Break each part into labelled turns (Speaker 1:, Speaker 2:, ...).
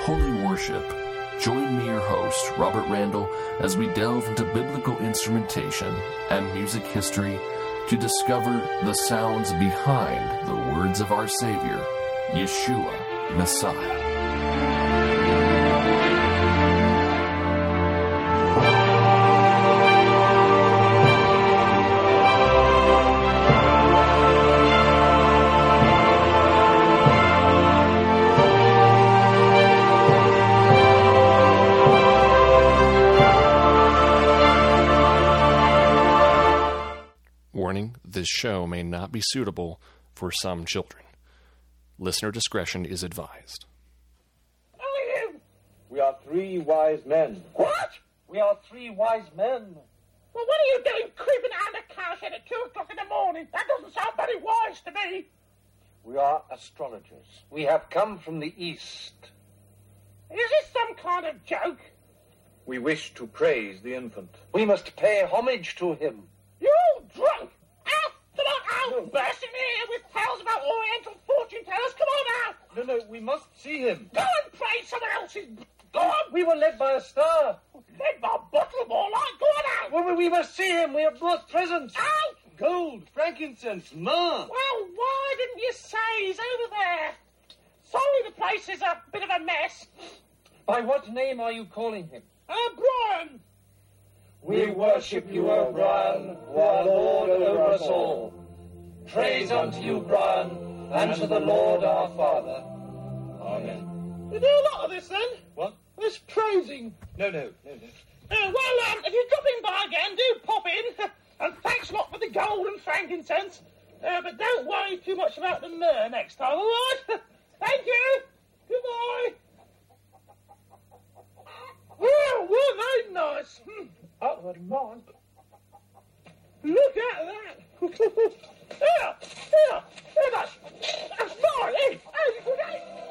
Speaker 1: Holy worship. Join me, your host, Robert Randall, as we delve into biblical instrumentation and music history to discover the sounds behind the words of our Savior, Yeshua, Messiah.
Speaker 2: This show may not be suitable for some children. Listener discretion is advised.
Speaker 3: We are three wise men.
Speaker 4: What?
Speaker 3: We are three wise men.
Speaker 4: Well, what are you doing creeping out of the cowshed at two o'clock in the morning? That doesn't sound very wise to me.
Speaker 3: We are astrologers. We have come from the east.
Speaker 4: Is this some kind of joke?
Speaker 3: We wish to praise the infant. We must pay homage to him.
Speaker 4: you're drunk? Come on out! Bursting here with tales about Oriental fortune tellers. Come on out!
Speaker 3: No, no, we must see him.
Speaker 4: Go and pray someone else's. Go on!
Speaker 3: We were led by a star.
Speaker 4: Led by a bottle more like. Go on out!
Speaker 3: Well, we must see him. We have brought presents.
Speaker 4: Out!
Speaker 3: Gold, frankincense, myrrh.
Speaker 4: Well, why didn't you say he's over there? Sorry, the place is a bit of a mess.
Speaker 3: By what name are you calling him?
Speaker 4: Uh, Brian!
Speaker 3: We worship you, O Brian, who are Lord over us all. Praise unto you, Brian, and to the Lord our Father. Amen.
Speaker 4: We do a lot of this then?
Speaker 3: What?
Speaker 4: This praising.
Speaker 3: No, no, no, no.
Speaker 4: Uh, well, um, if you're dropping by again, do pop in. and thanks a lot for the gold and frankincense. Uh, but don't worry too much about the myrrh next time, all right? Thank you. Goodbye. Well, weren't they nice? Look at that. yeah, yeah, yeah, that's, that's fine. Hey, hey, hey.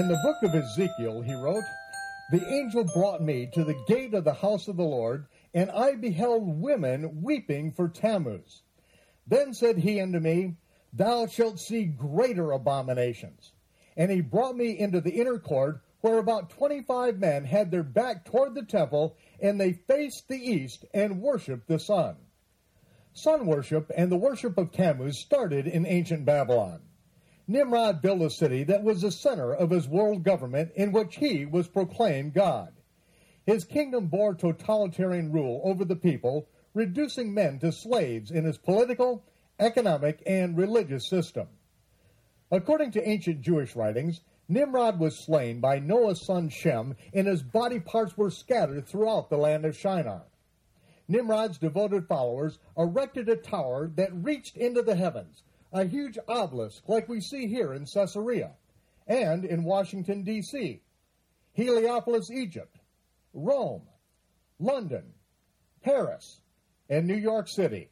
Speaker 5: In the book of Ezekiel, he wrote, The angel brought me to the gate of the house of the Lord, and I beheld women weeping for Tammuz. Then said he unto me, Thou shalt see greater abominations. And he brought me into the inner court, where about twenty five men had their back toward the temple, and they faced the east and worshipped the sun. Sun worship and the worship of Tammuz started in ancient Babylon. Nimrod built a city that was the center of his world government in which he was proclaimed God. His kingdom bore totalitarian rule over the people, reducing men to slaves in his political, economic, and religious system. According to ancient Jewish writings, Nimrod was slain by Noah's son Shem, and his body parts were scattered throughout the land of Shinar. Nimrod's devoted followers erected a tower that reached into the heavens, a huge obelisk like we see here in Caesarea and in Washington, D.C., Heliopolis, Egypt, Rome, London, Paris, and New York City.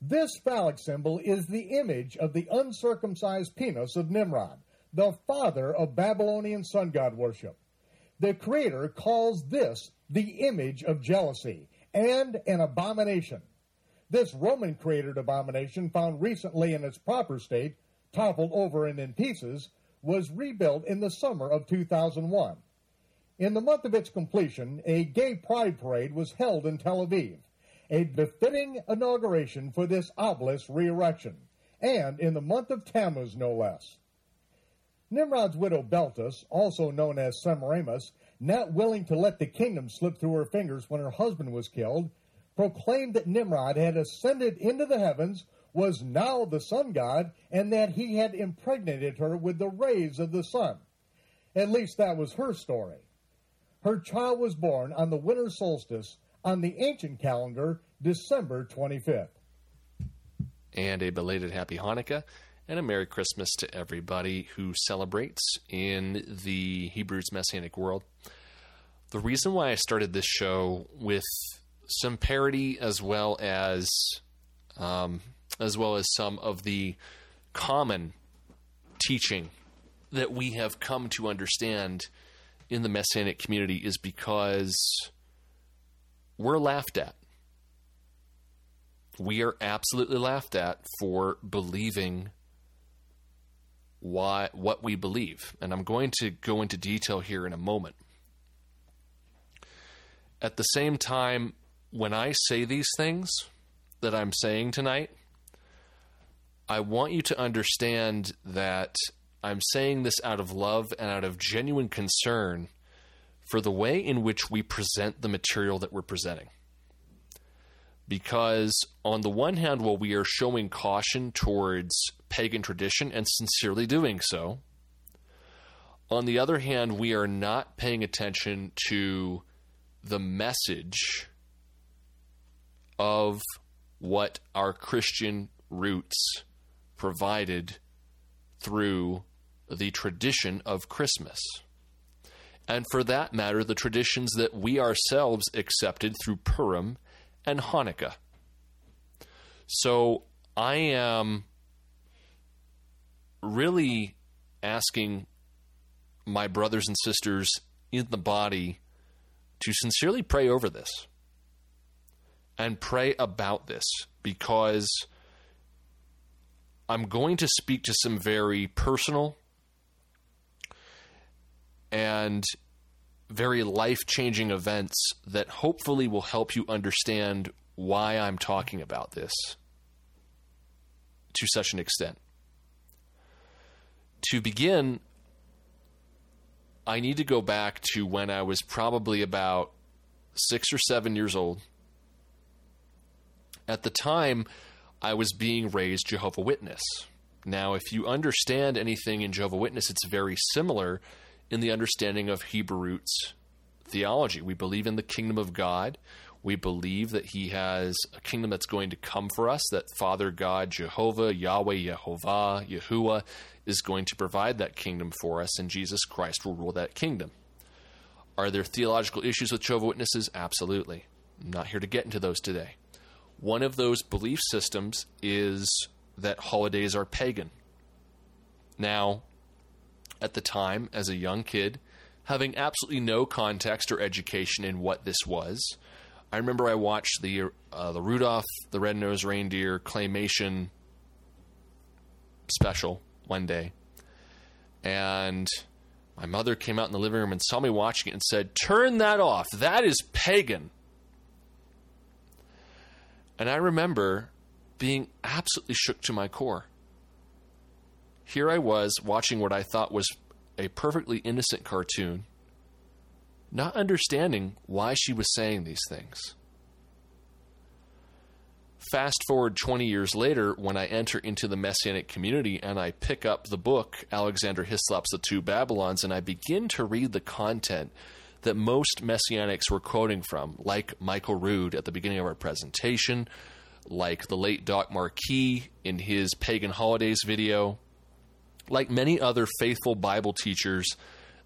Speaker 5: This phallic symbol is the image of the uncircumcised penis of Nimrod, the father of Babylonian sun god worship. The Creator calls this the image of jealousy and an abomination. This Roman created abomination, found recently in its proper state, toppled over and in pieces, was rebuilt in the summer of 2001. In the month of its completion, a gay pride parade was held in Tel Aviv, a befitting inauguration for this obelisk re-erection, and in the month of Tammuz, no less. Nimrod's widow Beltus, also known as Semiramis, not willing to let the kingdom slip through her fingers when her husband was killed, proclaimed that Nimrod had ascended into the heavens, was now the sun god, and that he had impregnated her with the rays of the sun. At least that was her story. Her child was born on the winter solstice on the ancient calendar, December 25th.
Speaker 2: And a belated happy Hanukkah and a Merry Christmas to everybody who celebrates in the Hebrews Messianic world. The reason why I started this show with some parody as well as um, as well as some of the common teaching that we have come to understand in the Messianic community is because we're laughed at. We are absolutely laughed at for believing why what we believe. And I'm going to go into detail here in a moment. At the same time, when I say these things that I'm saying tonight, I want you to understand that I'm saying this out of love and out of genuine concern for the way in which we present the material that we're presenting. Because, on the one hand, while we are showing caution towards pagan tradition and sincerely doing so, on the other hand, we are not paying attention to the message of what our Christian roots provided through the tradition of Christmas. And for that matter, the traditions that we ourselves accepted through Purim and Hanukkah. So I am really asking my brothers and sisters in the body to sincerely pray over this and pray about this because I'm going to speak to some very personal and very life changing events that hopefully will help you understand why I'm talking about this to such an extent. To begin, I need to go back to when I was probably about six or seven years old. At the time, I was being raised Jehovah Witness. Now, if you understand anything in Jehovah Witness, it's very similar in the understanding of Hebrew roots theology. We believe in the kingdom of God. We believe that He has a kingdom that's going to come for us, that Father God, Jehovah, Yahweh, Yehovah, Yahuwah is going to provide that kingdom for us, and Jesus Christ will rule that kingdom. Are there theological issues with Jehovah Witnesses? Absolutely. I'm not here to get into those today. One of those belief systems is that holidays are pagan. Now, at the time, as a young kid, having absolutely no context or education in what this was, I remember I watched the uh, the Rudolph the Red-Nosed Reindeer claymation special one day, and my mother came out in the living room and saw me watching it and said, "Turn that off. That is pagan." And I remember being absolutely shook to my core. Here I was watching what I thought was a perfectly innocent cartoon, not understanding why she was saying these things. Fast forward 20 years later, when I enter into the Messianic community and I pick up the book, Alexander Hislop's The Two Babylons, and I begin to read the content that most messianics were quoting from, like Michael Rood at the beginning of our presentation, like the late Doc Marquis in his Pagan Holidays video, like many other faithful Bible teachers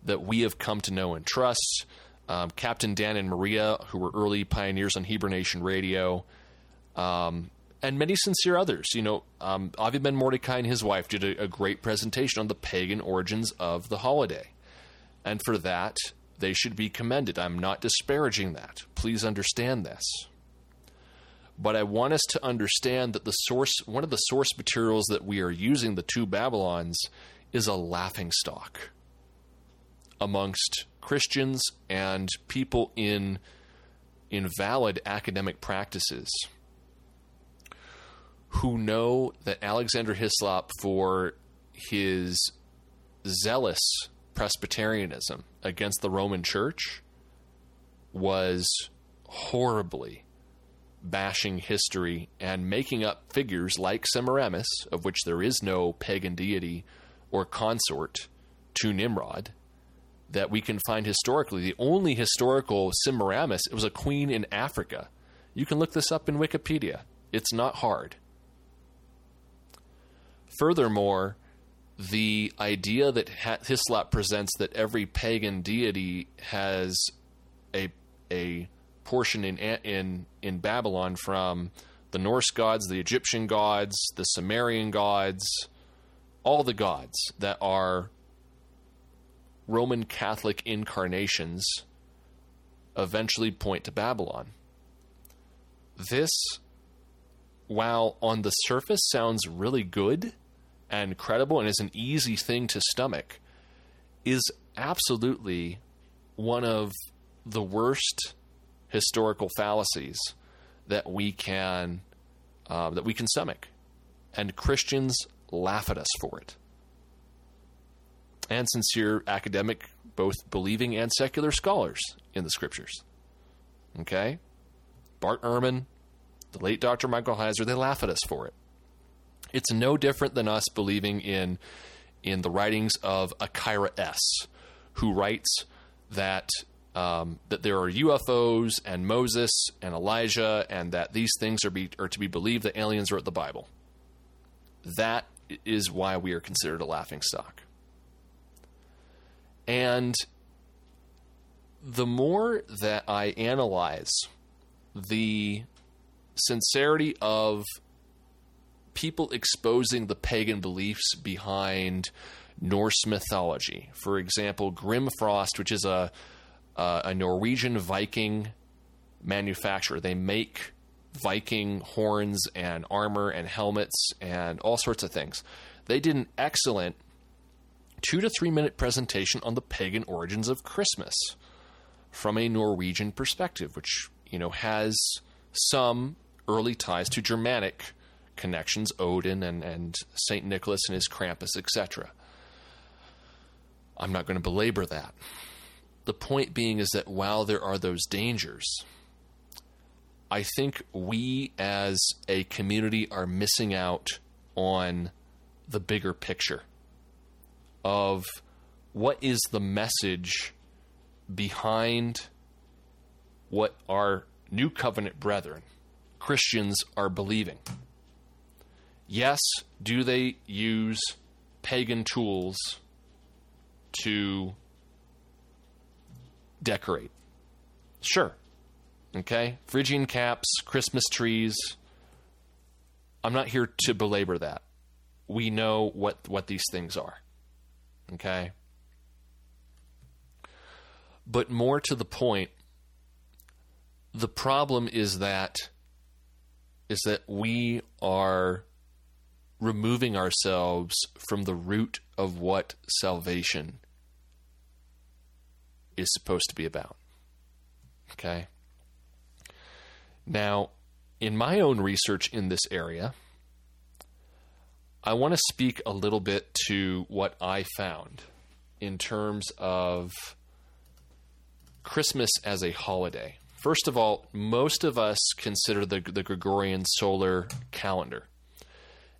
Speaker 2: that we have come to know and trust. Um, Captain Dan and Maria, who were early pioneers on Hebrew Nation Radio, um, and many sincere others. You know, um, Avi Ben Mordecai and his wife did a, a great presentation on the pagan origins of the holiday. And for that, they should be commended. I'm not disparaging that. Please understand this. But I want us to understand that the source, one of the source materials that we are using, the two Babylons, is a laughing stock amongst Christians and people in invalid academic practices who know that Alexander Hislop, for his zealous Presbyterianism against the Roman Church was horribly bashing history and making up figures like Semiramis, of which there is no pagan deity or consort to Nimrod that we can find historically. The only historical Semiramis, it was a queen in Africa. You can look this up in Wikipedia. It's not hard. furthermore, the idea that Hislop presents that every pagan deity has a a portion in in in Babylon from the Norse gods, the Egyptian gods, the Sumerian gods, all the gods that are Roman Catholic incarnations eventually point to Babylon. This, while on the surface sounds really good and credible and is an easy thing to stomach, is absolutely one of the worst historical fallacies that we can uh, that we can stomach, and Christians laugh at us for it. And sincere academic, both believing and secular scholars in the scriptures. Okay? Bart Ehrman, the late Dr. Michael Heiser, they laugh at us for it. It's no different than us believing in in the writings of Acharya S, who writes that um, that there are UFOs and Moses and Elijah, and that these things are be are to be believed that aliens wrote the Bible. That is why we are considered a laughing stock. And the more that I analyze the sincerity of people exposing the pagan beliefs behind Norse mythology. For example, Grimfrost, which is a uh, a Norwegian Viking manufacturer. They make Viking horns and armor and helmets and all sorts of things. They did an excellent two to three minute presentation on the pagan origins of Christmas from a Norwegian perspective, which you know has some early ties to Germanic connections, Odin and, and Saint Nicholas and his Krampus, etc. I'm not going to belabor that. The point being is that while there are those dangers, I think we as a community are missing out on the bigger picture of what is the message behind what our new covenant brethren, Christians, are believing. Yes, do they use pagan tools to decorate? Sure. Okay? Phrygian caps, Christmas trees. I'm not here to belabor that. We know what, what these things are. Okay? But more to the point, the problem is that is that we are removing ourselves from the root of what salvation is supposed to be about. Okay? Now, in my own research in this area, I want to speak a little bit to what I found in terms of Christmas as a holiday. First of all, most of us consider the, the Gregorian solar calendar.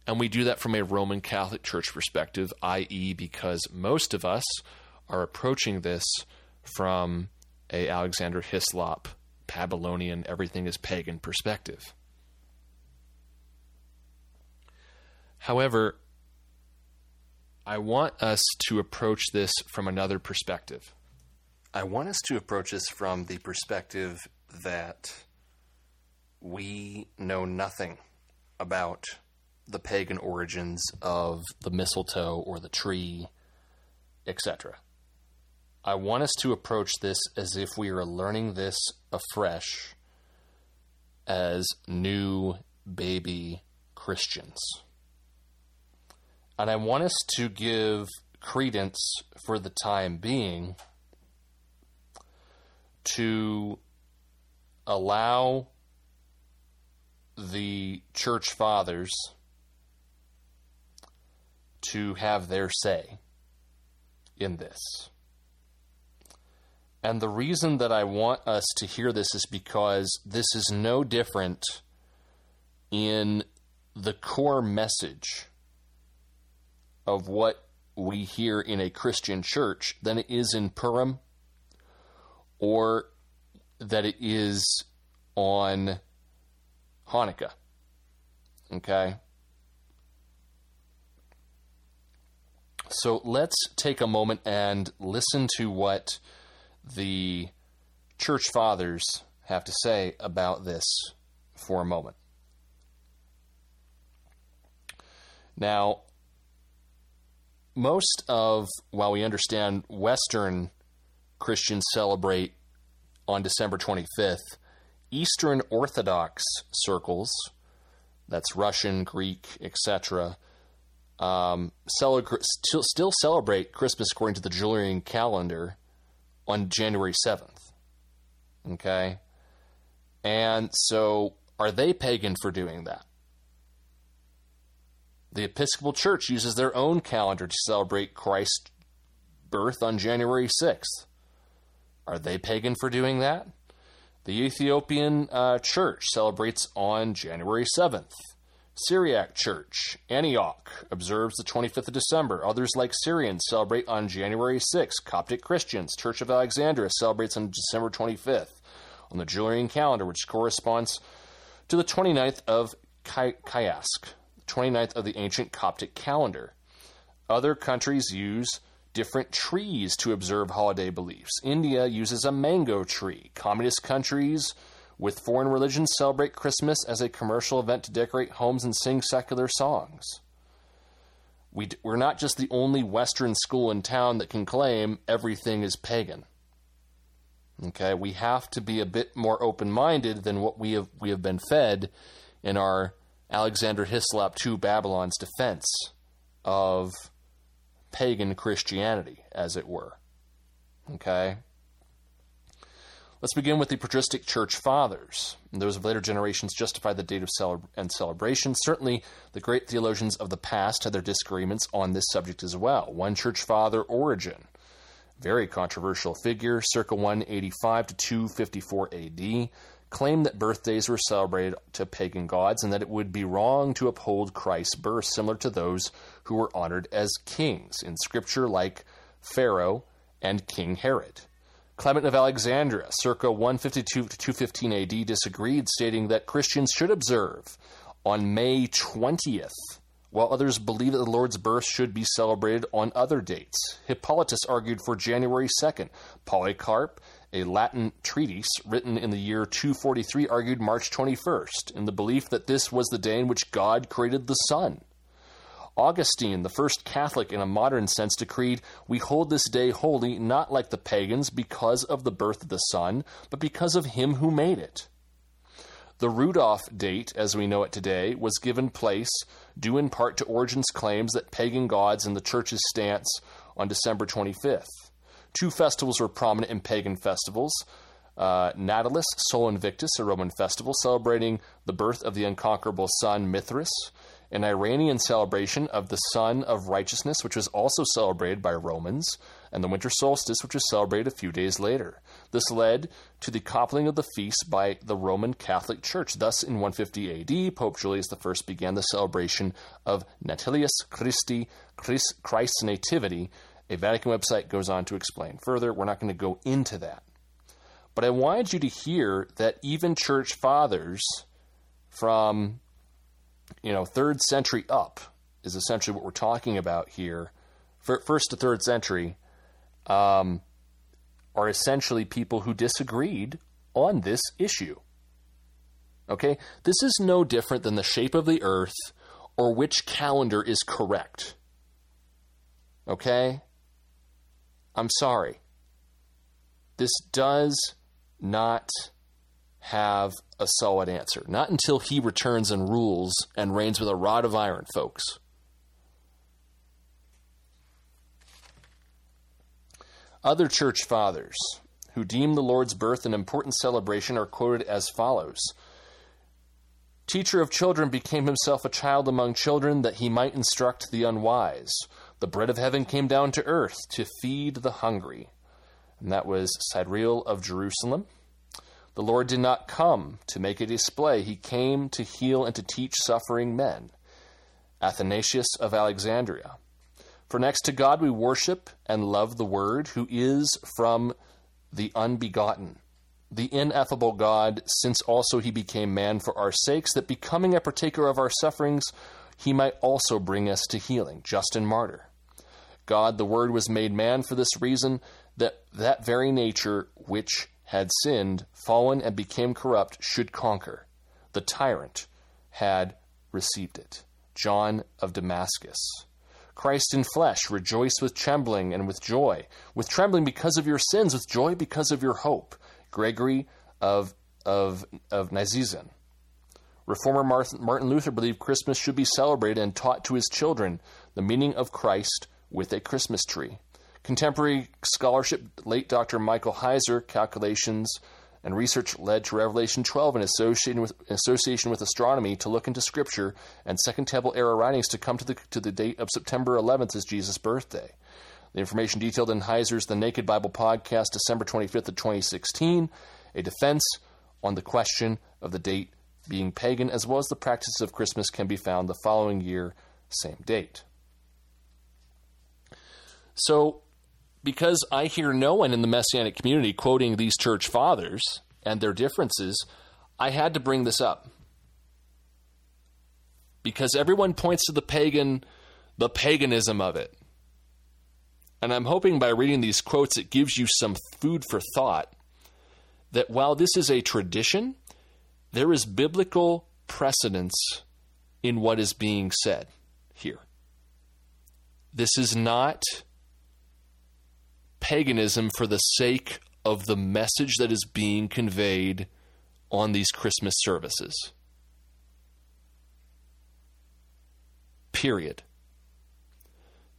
Speaker 2: And we do that from a Roman Catholic Church perspective, i.e., because most of us are approaching this from a Alexander Hislop Babylonian everything is pagan perspective. However, I want us to approach this from another perspective. I want us to approach this from the perspective that we know nothing about the pagan origins of the mistletoe or the tree, etc. I want us to approach this as if we are learning this afresh as new baby Christians. And I want us to give credence for the time being to allow the church fathers to have their say in this. And the reason that I want us to hear this is because this is no different in the core message of what we hear in a Christian church than it is in Purim or that it is on Hanukkah. Okay? So let's take a moment and listen to what the church fathers have to say about this for a moment. Now, most of, while we understand Western Christians celebrate on December 25th, Eastern Orthodox circles, that's Russian, Greek, etc., um, still, still celebrate Christmas according to the Julian calendar on January 7th. Okay? And so, are they pagan for doing that? The Episcopal Church uses their own calendar to celebrate Christ's birth on January 6th. Are they pagan for doing that? The Ethiopian uh, Church celebrates on January 7th. Syriac Church, Antioch, observes the 25th of December. Others, like Syrians, celebrate on January 6th. Coptic Christians, Church of Alexandria, celebrates on December 25th on the Julian calendar, which corresponds to the 29th of Kyask, 29th of the ancient Coptic calendar. Other countries use different trees to observe holiday beliefs. India uses a mango tree. Communist countries with foreign religions celebrate Christmas as a commercial event to decorate homes and sing secular songs. We, we're not just the only Western school in town that can claim everything is pagan. Okay, we have to be a bit more open minded than what we have, we have been fed in our Alexander Hislop II Babylon's defense of pagan Christianity, as it were. Okay? Let's begin with the patristic church fathers. Those of later generations justify the date of cele- and celebration. Certainly, the great theologians of the past had their disagreements on this subject as well. One church father, Origen, very controversial figure, circa 185 to 254 AD, claimed that birthdays were celebrated to pagan gods and that it would be wrong to uphold Christ's birth similar to those who were honored as kings in scripture like Pharaoh and King Herod. Clement of Alexandria, circa 152 to 215 AD, disagreed, stating that Christians should observe on May 20th, while others believe that the Lord's birth should be celebrated on other dates. Hippolytus argued for January 2nd. Polycarp a Latin treatise written in the year 243 argued March 21st, in the belief that this was the day in which God created the sun. Augustine, the first Catholic in a modern sense, decreed, We hold this day holy, not like the pagans, because of the birth of the sun, but because of him who made it. The Rudolph date, as we know it today, was given place due in part to Origen's claims that pagan gods and the Church's stance on December 25th. Two festivals were prominent in pagan festivals. Uh, Natalis, Sol Invictus, a Roman festival celebrating the birth of the unconquerable sun Mithras, an Iranian celebration of the Sun of Righteousness, which was also celebrated by Romans, and the winter solstice, which was celebrated a few days later. This led to the coupling of the feasts by the Roman Catholic Church. Thus, in 150 AD, Pope Julius I began the celebration of Natalis Christi, Christ's Nativity, a Vatican website goes on to explain further. We're not going to go into that. But I wanted you to hear that even church fathers from you know 3rd century up is essentially what we're talking about here. First to 3rd century um, are essentially people who disagreed on this issue. Okay? This is no different than the shape of the earth or which calendar is correct. Okay? I'm sorry. This does not have a solid answer. Not until he returns and rules and reigns with a rod of iron, folks. Other church fathers who deem the Lord's birth an important celebration are quoted as follows Teacher of children became himself a child among children that he might instruct the unwise. The bread of heaven came down to earth to feed the hungry. And that was Cyril of Jerusalem. The Lord did not come to make a display, he came to heal and to teach suffering men. Athanasius of Alexandria. For next to God we worship and love the Word, who is from the unbegotten, the ineffable God, since also he became man for our sakes, that becoming a partaker of our sufferings, he might also bring us to healing. Justin Martyr. God, the Word, was made man for this reason, that that very nature which had sinned, fallen, and became corrupt should conquer. The tyrant had received it. John of Damascus. Christ in flesh, rejoice with trembling and with joy, with trembling because of your sins, with joy because of your hope. Gregory of, of, of Nazianzen. Reformer Martin Luther believed Christmas should be celebrated and taught to his children the meaning of Christ with a Christmas tree. Contemporary scholarship, late Dr. Michael Heiser, calculations and research led to Revelation 12 in association with, association with astronomy to look into Scripture and Second Temple era writings to come to the, to the date of September 11th as Jesus' birthday. The information detailed in Heiser's The Naked Bible podcast, December 25th of 2016, a defense on the question of the date being pagan, as well as the practice of Christmas, can be found the following year, same date. So, because I hear no one in the Messianic community quoting these church fathers and their differences, I had to bring this up. Because everyone points to the pagan, the paganism of it. And I'm hoping by reading these quotes, it gives you some food for thought that while this is a tradition, there is biblical precedence in what is being said here. This is not paganism for the sake of the message that is being conveyed on these Christmas services. Period.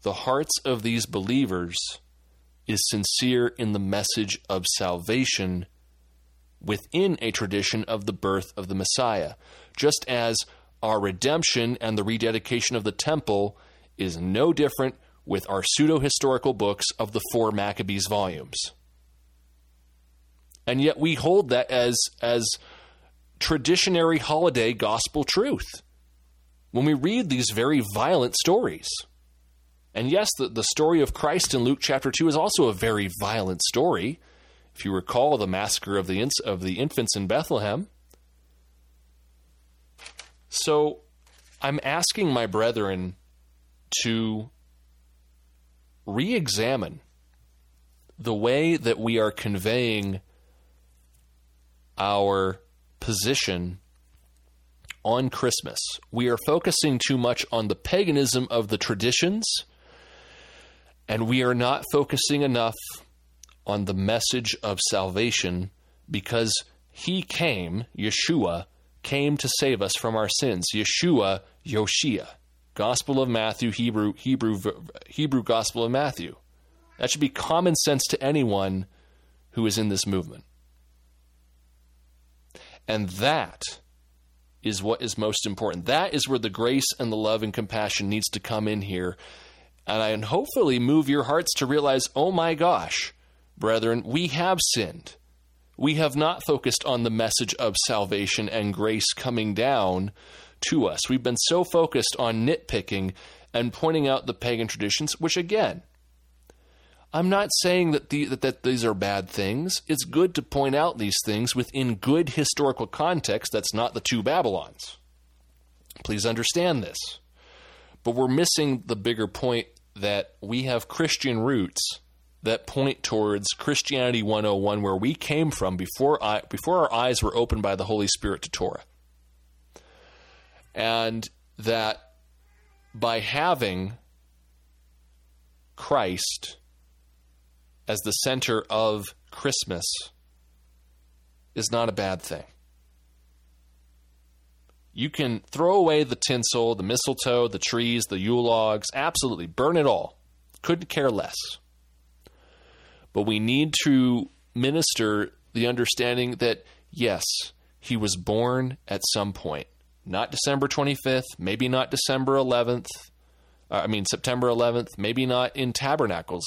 Speaker 2: The hearts of these believers is sincere in the message of salvation within a tradition of the birth of the Messiah, just as our redemption and the rededication of the temple is no different with our pseudo historical books of the four Maccabees volumes. And yet we hold that as, as traditionary holiday gospel truth when we read these very violent stories. And yes, the, the story of Christ in Luke chapter 2 is also a very violent story. If you recall the massacre of the, of the infants in Bethlehem. So I'm asking my brethren to re examine the way that we are conveying our position on Christmas. We are focusing too much on the paganism of the traditions, and we are not focusing enough on the message of salvation because he came, Yeshua, came to save us from our sins. Yeshua, Yoshia. Gospel of Matthew, Hebrew, Hebrew, Hebrew Gospel of Matthew. That should be common sense to anyone who is in this movement. And that is what is most important. That is where the grace and the love and compassion needs to come in here. And I hopefully move your hearts to realize, oh my gosh, brethren, we have sinned. We have not focused on the message of salvation and grace coming down to us. We've been so focused on nitpicking and pointing out the pagan traditions, which again, I'm not saying that, the, that, that these are bad things. It's good to point out these things within good historical context that's not the two Babylons. Please understand this. But we're missing the bigger point that we have Christian roots that point towards Christianity 101, where we came from before, I, before our eyes were opened by the Holy Spirit to Torah and that by having Christ as the center of Christmas is not a bad thing. You can throw away the tinsel, the mistletoe, the trees, the Yule logs, absolutely, burn it all. Couldn't care less. But we need to minister the understanding that, yes, he was born at some point not December 25th, maybe not December 11th, uh, I mean September 11th, maybe not in tabernacles.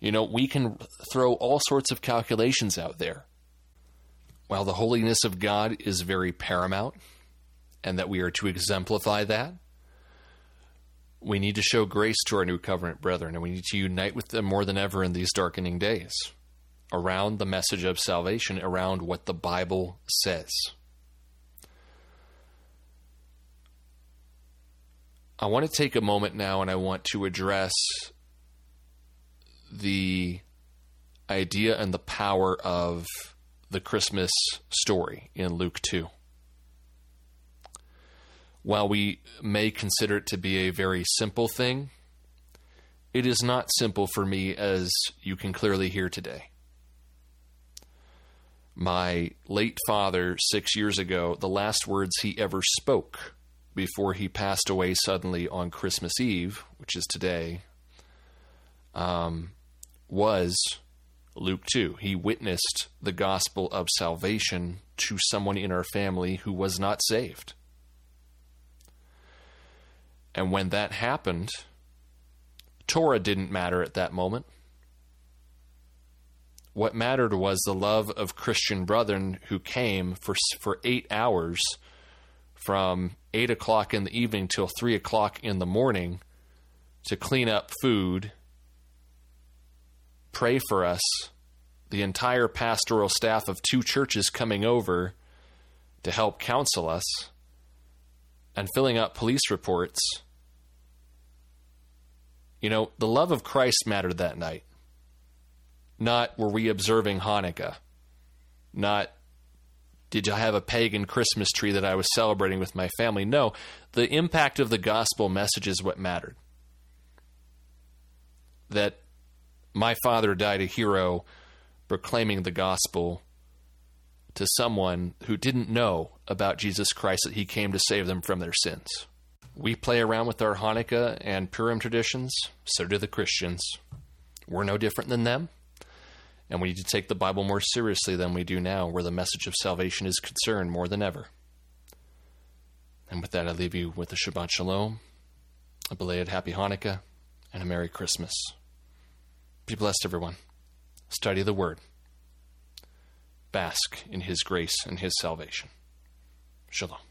Speaker 2: You know, we can throw all sorts of calculations out there. While the holiness of God is very paramount and that we are to exemplify that, we need to show grace to our new covenant brethren and we need to unite with them more than ever in these darkening days around the message of salvation, around what the Bible says. I want to take a moment now and I want to address the idea and the power of the Christmas story in Luke 2. While we may consider it to be a very simple thing, it is not simple for me, as you can clearly hear today. My late father, six years ago, the last words he ever spoke before he passed away suddenly on Christmas Eve, which is today, um, was Luke 2. He witnessed the gospel of salvation to someone in our family who was not saved. And when that happened, Torah didn't matter at that moment. What mattered was the love of Christian brethren who came for, for eight hours from 8 o'clock in the evening till 3 o'clock in the morning to clean up food, pray for us, the entire pastoral staff of two churches coming over to help counsel us, and filling out police reports. You know, the love of Christ mattered that night. Not were we observing Hanukkah. Not did I have a pagan Christmas tree that I was celebrating with my family? No, the impact of the gospel message is what mattered. That my father died a hero proclaiming the gospel to someone who didn't know about Jesus Christ that he came to save them from their sins. We play around with our Hanukkah and Purim traditions, so do the Christians. We're no different than them. And we need to take the Bible more seriously than we do now, where the message of salvation is concerned more than ever. And with that, I leave you with a Shabbat Shalom, a belated Happy Hanukkah, and a Merry Christmas. Be blessed, everyone. Study the Word. Bask in His grace and His salvation. Shalom.